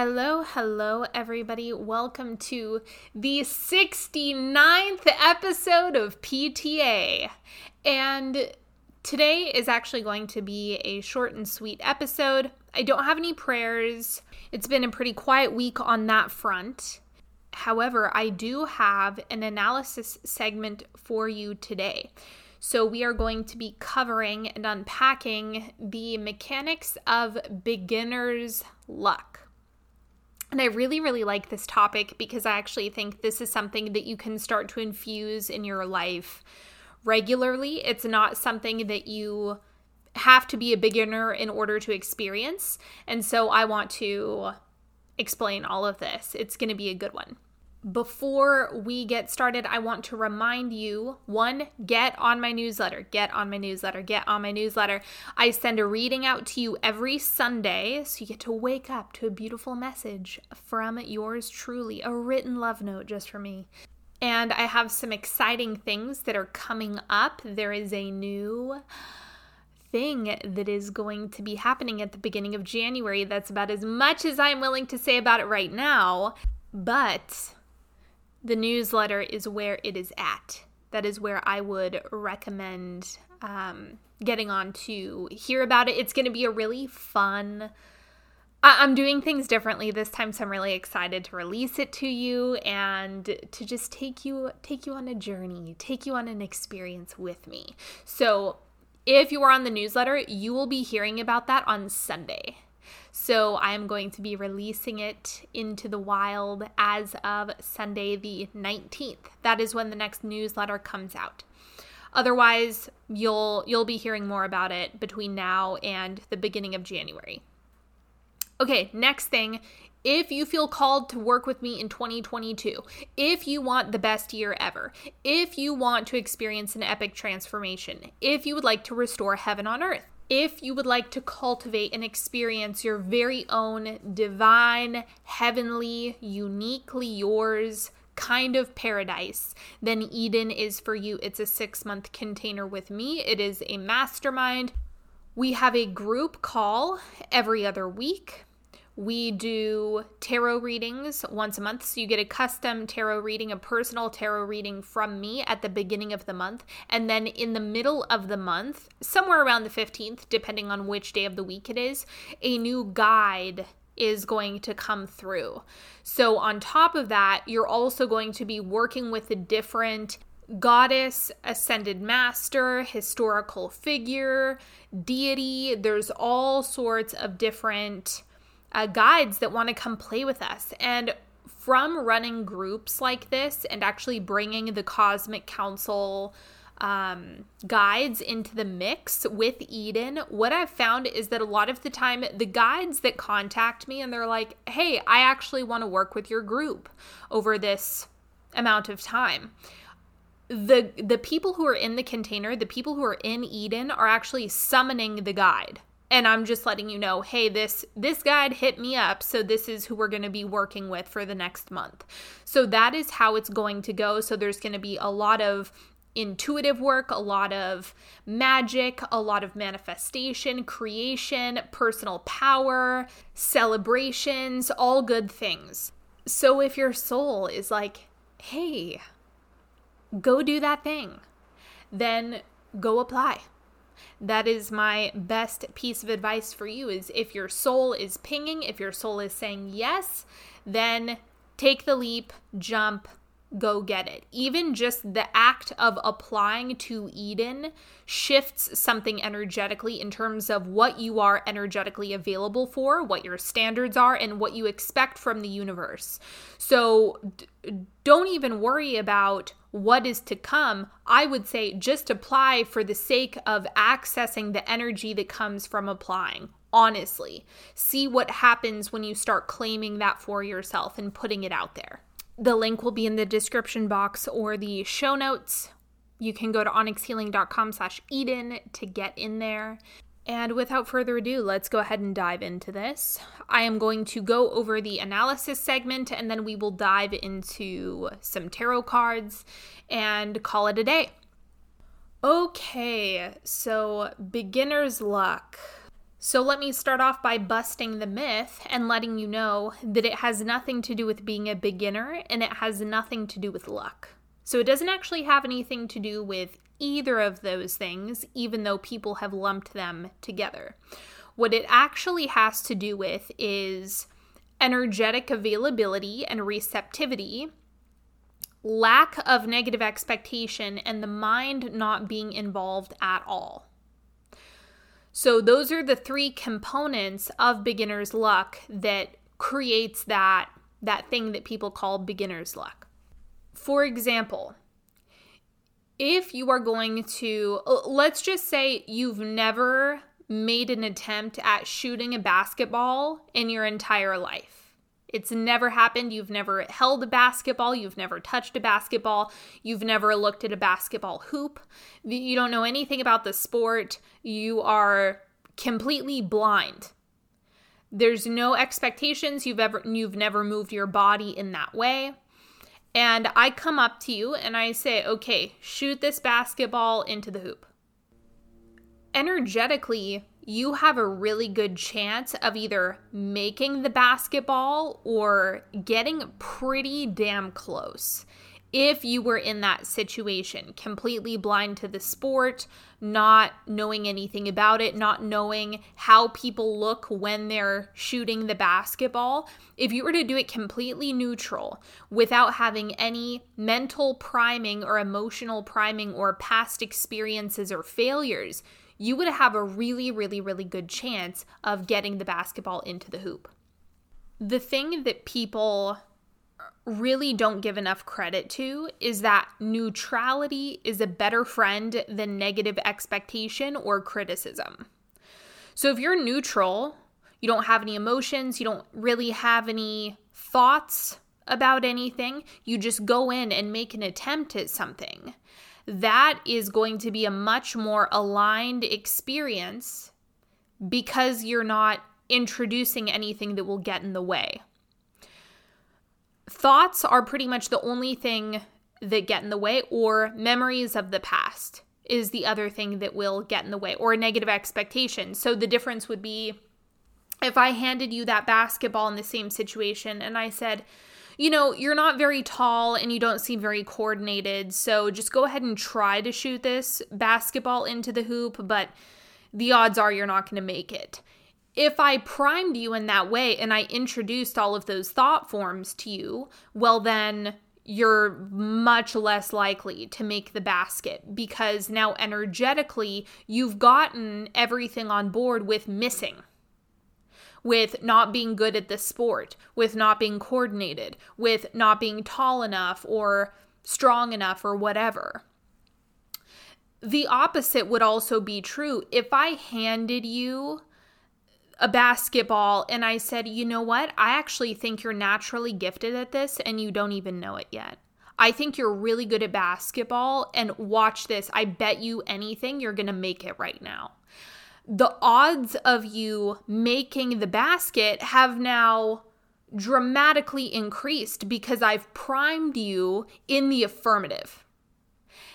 Hello, hello, everybody. Welcome to the 69th episode of PTA. And today is actually going to be a short and sweet episode. I don't have any prayers. It's been a pretty quiet week on that front. However, I do have an analysis segment for you today. So, we are going to be covering and unpacking the mechanics of beginner's luck. And I really, really like this topic because I actually think this is something that you can start to infuse in your life regularly. It's not something that you have to be a beginner in order to experience. And so I want to explain all of this. It's going to be a good one before we get started, I want to remind you one, get on my newsletter, get on my newsletter, get on my newsletter. I send a reading out to you every Sunday, so you get to wake up to a beautiful message from yours truly, a written love note just for me. And I have some exciting things that are coming up. There is a new thing that is going to be happening at the beginning of January. That's about as much as I'm willing to say about it right now. But the newsletter is where it is at. That is where I would recommend um, getting on to hear about it. It's going to be a really fun. I- I'm doing things differently this time, so I'm really excited to release it to you and to just take you take you on a journey, take you on an experience with me. So, if you are on the newsletter, you will be hearing about that on Sunday. So I am going to be releasing it into the wild as of Sunday the 19th. That is when the next newsletter comes out. Otherwise, you'll you'll be hearing more about it between now and the beginning of January. Okay, next thing if you feel called to work with me in 2022, if you want the best year ever, if you want to experience an epic transformation, if you would like to restore heaven on earth, if you would like to cultivate and experience your very own divine, heavenly, uniquely yours kind of paradise, then Eden is for you. It's a six month container with me, it is a mastermind. We have a group call every other week. We do tarot readings once a month. So you get a custom tarot reading, a personal tarot reading from me at the beginning of the month. And then in the middle of the month, somewhere around the 15th, depending on which day of the week it is, a new guide is going to come through. So, on top of that, you're also going to be working with a different goddess, ascended master, historical figure, deity. There's all sorts of different uh, guides that want to come play with us. And from running groups like this and actually bringing the Cosmic Council um, guides into the mix with Eden, what I've found is that a lot of the time, the guides that contact me and they're like, hey, I actually want to work with your group over this amount of time the the people who are in the container the people who are in eden are actually summoning the guide and i'm just letting you know hey this this guide hit me up so this is who we're going to be working with for the next month. So that is how it's going to go. So there's going to be a lot of intuitive work, a lot of magic, a lot of manifestation, creation, personal power, celebrations, all good things. So if your soul is like, hey, go do that thing, then go apply that is my best piece of advice for you is if your soul is pinging if your soul is saying yes then take the leap jump go get it. Even just the act of applying to Eden shifts something energetically in terms of what you are energetically available for, what your standards are, and what you expect from the universe. So d- don't even worry about what is to come. I would say just apply for the sake of accessing the energy that comes from applying. Honestly, see what happens when you start claiming that for yourself and putting it out there. The link will be in the description box or the show notes. You can go to onyxhealing.com slash Eden to get in there. And without further ado, let's go ahead and dive into this. I am going to go over the analysis segment and then we will dive into some tarot cards and call it a day. Okay, so beginner's luck. So, let me start off by busting the myth and letting you know that it has nothing to do with being a beginner and it has nothing to do with luck. So, it doesn't actually have anything to do with either of those things, even though people have lumped them together. What it actually has to do with is energetic availability and receptivity, lack of negative expectation, and the mind not being involved at all. So, those are the three components of beginner's luck that creates that, that thing that people call beginner's luck. For example, if you are going to, let's just say you've never made an attempt at shooting a basketball in your entire life. It's never happened. You've never held a basketball. You've never touched a basketball. You've never looked at a basketball hoop. You don't know anything about the sport. You are completely blind. There's no expectations. You've ever you've never moved your body in that way. And I come up to you and I say, "Okay, shoot this basketball into the hoop." energetically, you have a really good chance of either making the basketball or getting pretty damn close. If you were in that situation, completely blind to the sport, not knowing anything about it, not knowing how people look when they're shooting the basketball, if you were to do it completely neutral without having any mental priming or emotional priming or past experiences or failures, you would have a really, really, really good chance of getting the basketball into the hoop. The thing that people really don't give enough credit to is that neutrality is a better friend than negative expectation or criticism. So if you're neutral, you don't have any emotions, you don't really have any thoughts about anything, you just go in and make an attempt at something that is going to be a much more aligned experience because you're not introducing anything that will get in the way. Thoughts are pretty much the only thing that get in the way, or memories of the past is the other thing that will get in the way, or negative expectations. So the difference would be if I handed you that basketball in the same situation and I said, you know, you're not very tall and you don't seem very coordinated. So just go ahead and try to shoot this basketball into the hoop, but the odds are you're not going to make it. If I primed you in that way and I introduced all of those thought forms to you, well, then you're much less likely to make the basket because now energetically you've gotten everything on board with missing with not being good at the sport, with not being coordinated, with not being tall enough or strong enough or whatever. The opposite would also be true. If I handed you a basketball and I said, you know what? I actually think you're naturally gifted at this and you don't even know it yet. I think you're really good at basketball and watch this. I bet you anything you're going to make it right now the odds of you making the basket have now dramatically increased because I've primed you in the affirmative.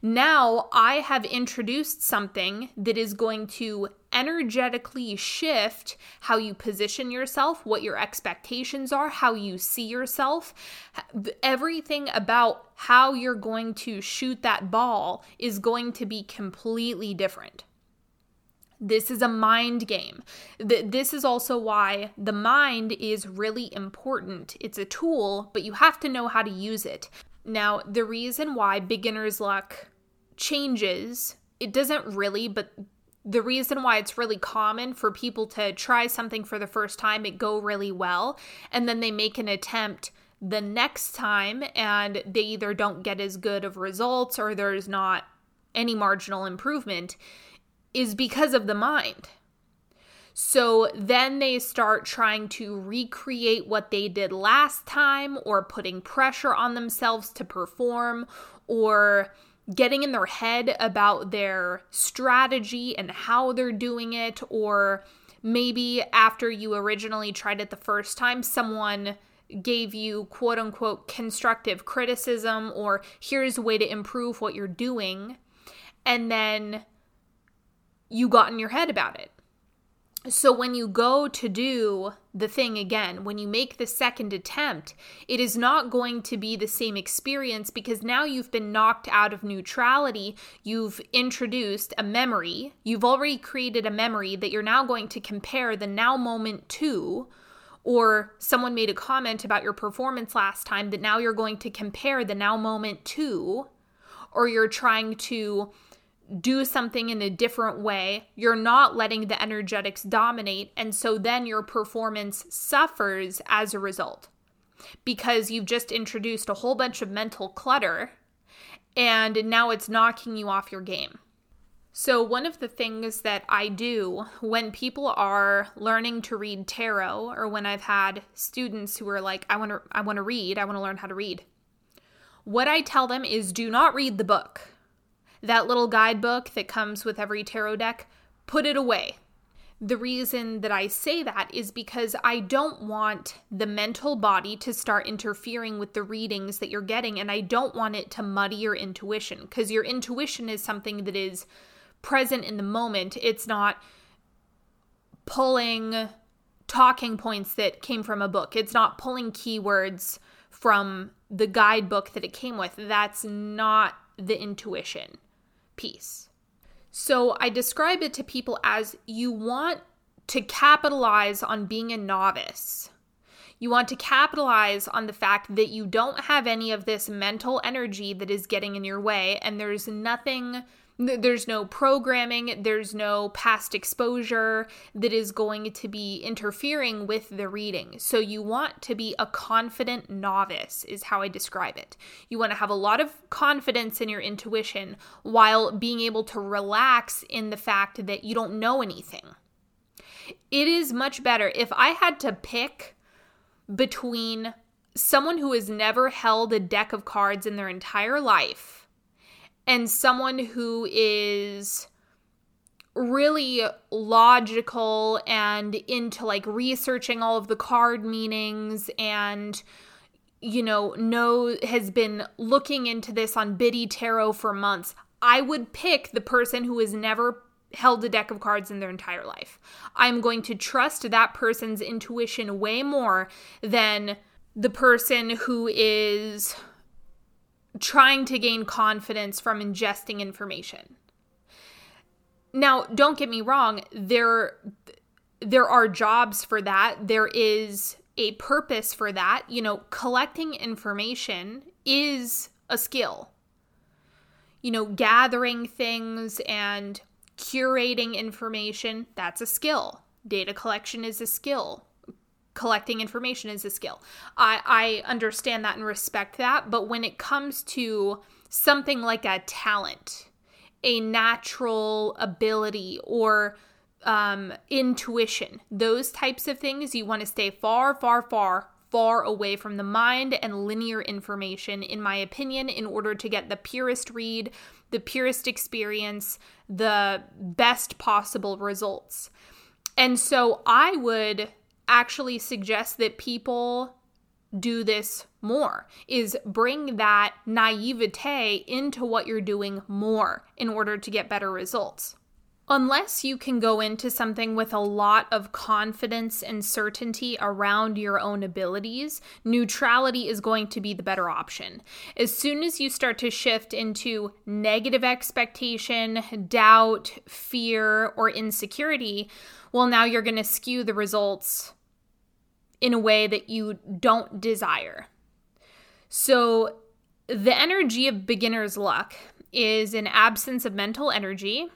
Now I have introduced something that is going to energetically shift how you position yourself, what your expectations are, how you see yourself. Everything about how you're going to shoot that ball is going to be completely different. This is a mind game. This is also why the mind is really important. It's a tool, but you have to know how to use it. Now, the reason why beginner's luck changes, it doesn't really, but the reason why it's really common for people to try something for the first time, it go really well, and then they make an attempt the next time and they either don't get as good of results or there's not any marginal improvement is because of the mind. So then they start trying to recreate what they did last time or putting pressure on themselves to perform or getting in their head about their strategy and how they're doing it or maybe after you originally tried it the first time someone gave you quote unquote constructive criticism or here's a way to improve what you're doing and then you got in your head about it. So when you go to do the thing again, when you make the second attempt, it is not going to be the same experience because now you've been knocked out of neutrality. You've introduced a memory. You've already created a memory that you're now going to compare the now moment to. Or someone made a comment about your performance last time that now you're going to compare the now moment to. Or you're trying to do something in a different way, you're not letting the energetics dominate. And so then your performance suffers as a result because you've just introduced a whole bunch of mental clutter and now it's knocking you off your game. So, one of the things that I do when people are learning to read tarot, or when I've had students who are like, I want to, I want to read, I want to learn how to read, what I tell them is do not read the book that little guidebook that comes with every tarot deck, put it away. The reason that I say that is because I don't want the mental body to start interfering with the readings that you're getting, and I don't want it to muddy your intuition because your intuition is something that is present in the moment. It's not pulling talking points that came from a book, it's not pulling keywords from the guidebook that it came with. That's not the intuition piece. So I describe it to people as you want to capitalize on being a novice. You want to capitalize on the fact that you don't have any of this mental energy that is getting in your way, and there's nothing there's no programming, there's no past exposure that is going to be interfering with the reading. So, you want to be a confident novice, is how I describe it. You want to have a lot of confidence in your intuition while being able to relax in the fact that you don't know anything. It is much better if I had to pick between someone who has never held a deck of cards in their entire life and someone who is really logical and into like researching all of the card meanings and you know know has been looking into this on biddy tarot for months i would pick the person who has never held a deck of cards in their entire life. I'm going to trust that person's intuition way more than the person who is trying to gain confidence from ingesting information. Now, don't get me wrong, there there are jobs for that. There is a purpose for that. You know, collecting information is a skill. You know, gathering things and curating information, that's a skill. Data collection is a skill collecting information is a skill. I, I understand that and respect that. But when it comes to something like a talent, a natural ability, or um, intuition, those types of things, you want to stay far, far, far, far away from the mind and linear information, in my opinion, in order to get the purest read, the purest experience, the best possible results. And so I would actually suggest that people do this more is bring that naivete into what you're doing more in order to get better results. Unless you can go into something with a lot of confidence and certainty around your own abilities, neutrality is going to be the better option. As soon as you start to shift into negative expectation, doubt, fear, or insecurity, well, now you're going to skew the results in a way that you don't desire. So, the energy of beginner's luck is an absence of mental energy,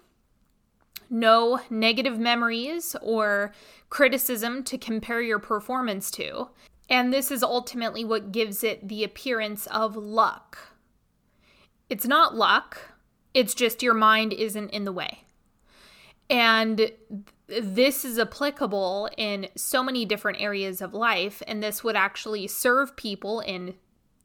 no negative memories or criticism to compare your performance to, and this is ultimately what gives it the appearance of luck. It's not luck, it's just your mind isn't in the way. And this is applicable in so many different areas of life, and this would actually serve people in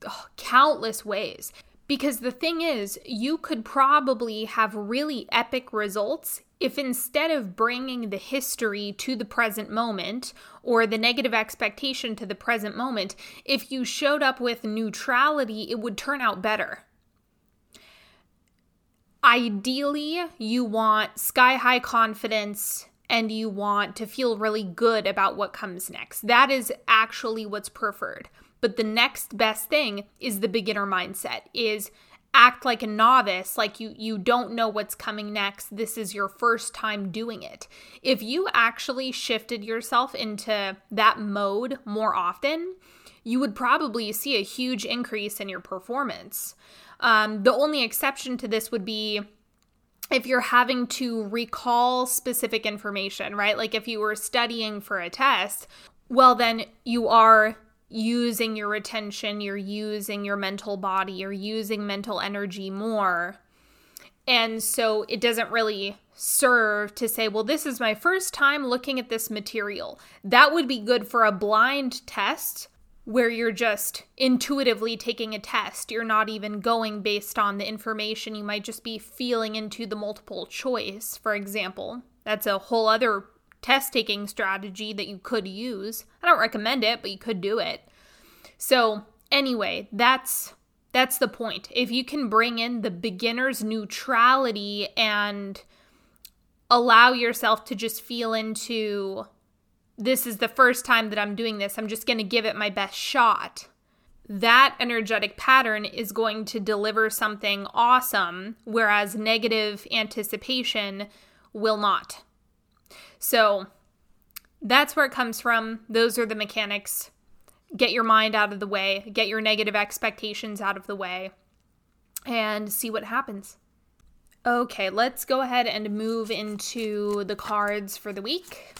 oh, countless ways. Because the thing is, you could probably have really epic results if instead of bringing the history to the present moment or the negative expectation to the present moment, if you showed up with neutrality, it would turn out better. Ideally, you want sky high confidence and you want to feel really good about what comes next. That is actually what's preferred. But the next best thing is the beginner mindset is act like a novice like you you don't know what's coming next this is your first time doing it if you actually shifted yourself into that mode more often you would probably see a huge increase in your performance um, the only exception to this would be if you're having to recall specific information, right? Like if you were studying for a test, well, then you are using your attention, you're using your mental body, you're using mental energy more. And so it doesn't really serve to say, well, this is my first time looking at this material. That would be good for a blind test where you're just intuitively taking a test. You're not even going based on the information. You might just be feeling into the multiple choice, for example. That's a whole other test taking strategy that you could use. I don't recommend it, but you could do it. So, anyway, that's that's the point. If you can bring in the beginner's neutrality and allow yourself to just feel into this is the first time that I'm doing this. I'm just going to give it my best shot. That energetic pattern is going to deliver something awesome, whereas negative anticipation will not. So that's where it comes from. Those are the mechanics. Get your mind out of the way, get your negative expectations out of the way, and see what happens. Okay, let's go ahead and move into the cards for the week.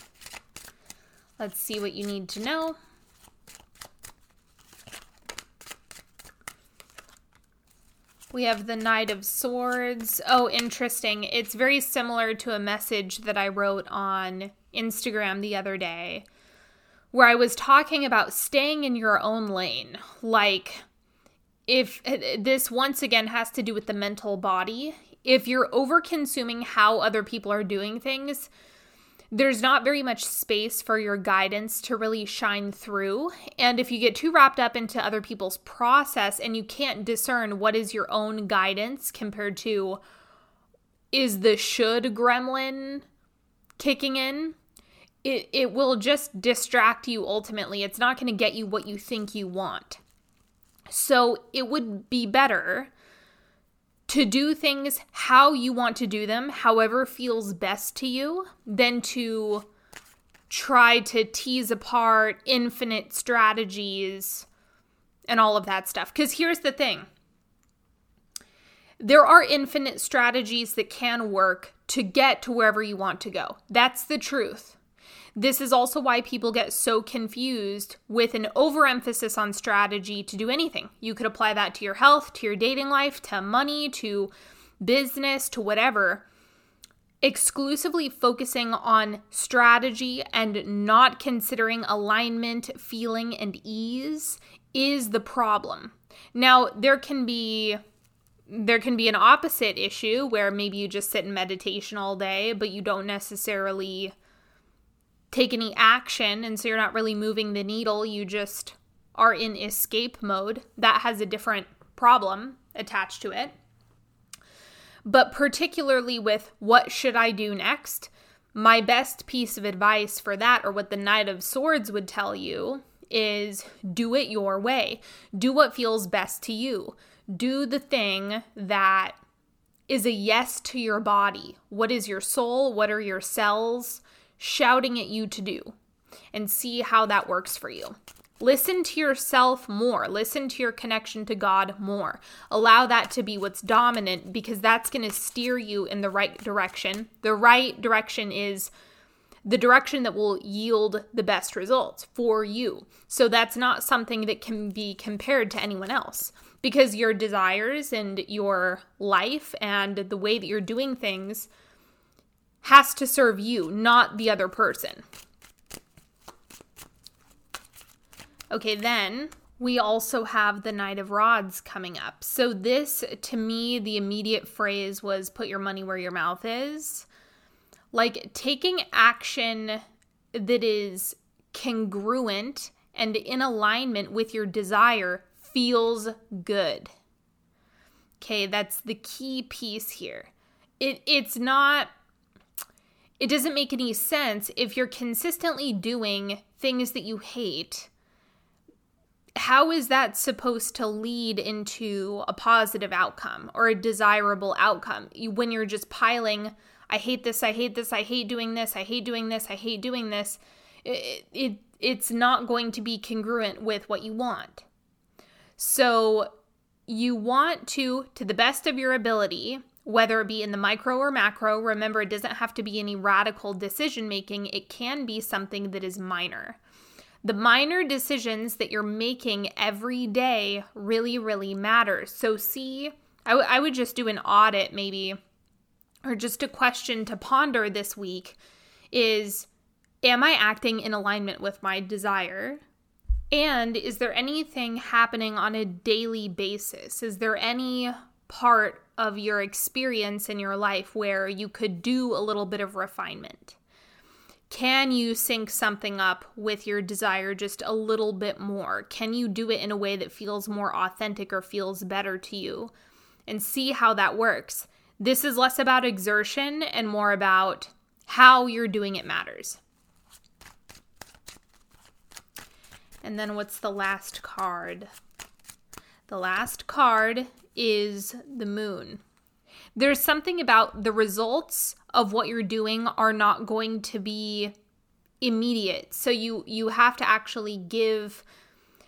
Let's see what you need to know. We have the Knight of Swords. Oh, interesting. It's very similar to a message that I wrote on Instagram the other day where I was talking about staying in your own lane. Like, if this once again has to do with the mental body, if you're over consuming how other people are doing things, there's not very much space for your guidance to really shine through. And if you get too wrapped up into other people's process and you can't discern what is your own guidance compared to is the should gremlin kicking in, it, it will just distract you ultimately. It's not going to get you what you think you want. So it would be better to do things how you want to do them, however feels best to you, than to try to tease apart infinite strategies and all of that stuff. Because here's the thing there are infinite strategies that can work to get to wherever you want to go. That's the truth. This is also why people get so confused with an overemphasis on strategy to do anything. You could apply that to your health, to your dating life, to money, to business, to whatever. Exclusively focusing on strategy and not considering alignment, feeling, and ease is the problem. Now, there can be there can be an opposite issue where maybe you just sit in meditation all day, but you don't necessarily take any action and so you're not really moving the needle you just are in escape mode. That has a different problem attached to it. But particularly with what should i do next my best piece of advice for that or what the knight of swords would tell you is do it your way. Do what feels best to you. Do the thing that is a yes to your body. What is your soul? What are your cells shouting at you to do and see how that works for you. Listen to yourself more. Listen to your connection to God more. Allow that to be what's dominant because that's going to steer you in the right direction. The right direction is the direction that will yield the best results for you. So that's not something that can be compared to anyone else because your desires and your life and the way that you're doing things has to serve you, not the other person. Okay, then we also have the Knight of Rods coming up. So, this to me, the immediate phrase was put your money where your mouth is. Like taking action that is congruent and in alignment with your desire feels good. Okay, that's the key piece here. It, it's not it doesn't make any sense if you're consistently doing things that you hate. How is that supposed to lead into a positive outcome or a desirable outcome when you're just piling, I hate this, I hate this, I hate doing this, I hate doing this, I hate doing this? It, it it's not going to be congruent with what you want. So you want to, to the best of your ability, whether it be in the micro or macro, remember it doesn't have to be any radical decision making, it can be something that is minor. The minor decisions that you're making every day really, really matter. So, see, I, w- I would just do an audit maybe, or just a question to ponder this week is Am I acting in alignment with my desire? And is there anything happening on a daily basis? Is there any part of your experience in your life where you could do a little bit of refinement? Can you sync something up with your desire just a little bit more? Can you do it in a way that feels more authentic or feels better to you? And see how that works. This is less about exertion and more about how you're doing it matters. And then what's the last card? The last card is the moon. There's something about the results of what you're doing are not going to be immediate. So you you have to actually give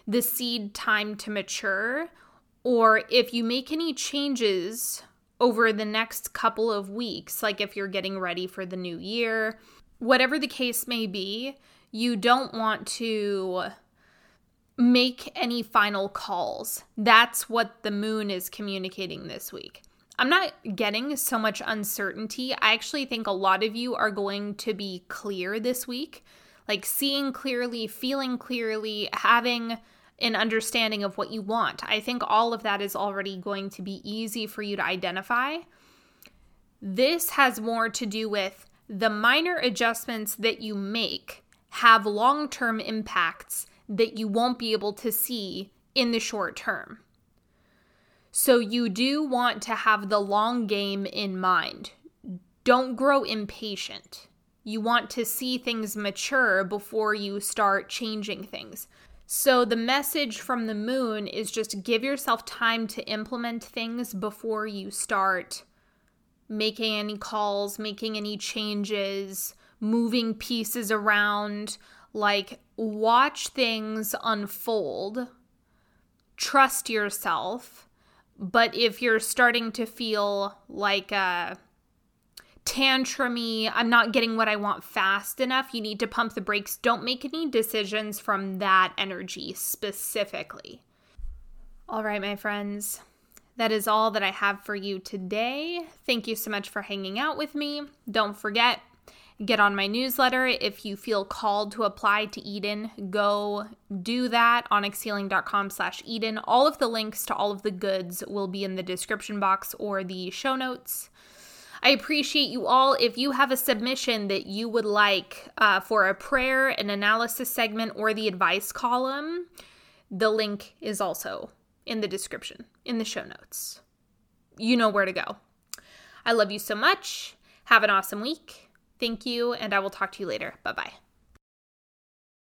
the seed time to mature or if you make any changes over the next couple of weeks, like if you're getting ready for the new year, whatever the case may be, you don't want to make any final calls. That's what the moon is communicating this week. I'm not getting so much uncertainty. I actually think a lot of you are going to be clear this week, like seeing clearly, feeling clearly, having an understanding of what you want. I think all of that is already going to be easy for you to identify. This has more to do with the minor adjustments that you make have long term impacts that you won't be able to see in the short term. So, you do want to have the long game in mind. Don't grow impatient. You want to see things mature before you start changing things. So, the message from the moon is just give yourself time to implement things before you start making any calls, making any changes, moving pieces around. Like, watch things unfold, trust yourself. But if you're starting to feel like a tantrumy, I'm not getting what I want fast enough, you need to pump the brakes. Don't make any decisions from that energy specifically. All right, my friends. That is all that I have for you today. Thank you so much for hanging out with me. Don't forget, get on my newsletter. If you feel called to apply to Eden, go do that onyxhealing.com slash Eden. All of the links to all of the goods will be in the description box or the show notes. I appreciate you all. If you have a submission that you would like uh, for a prayer, an analysis segment, or the advice column, the link is also in the description, in the show notes. You know where to go. I love you so much. Have an awesome week. Thank you, and I will talk to you later. Bye bye.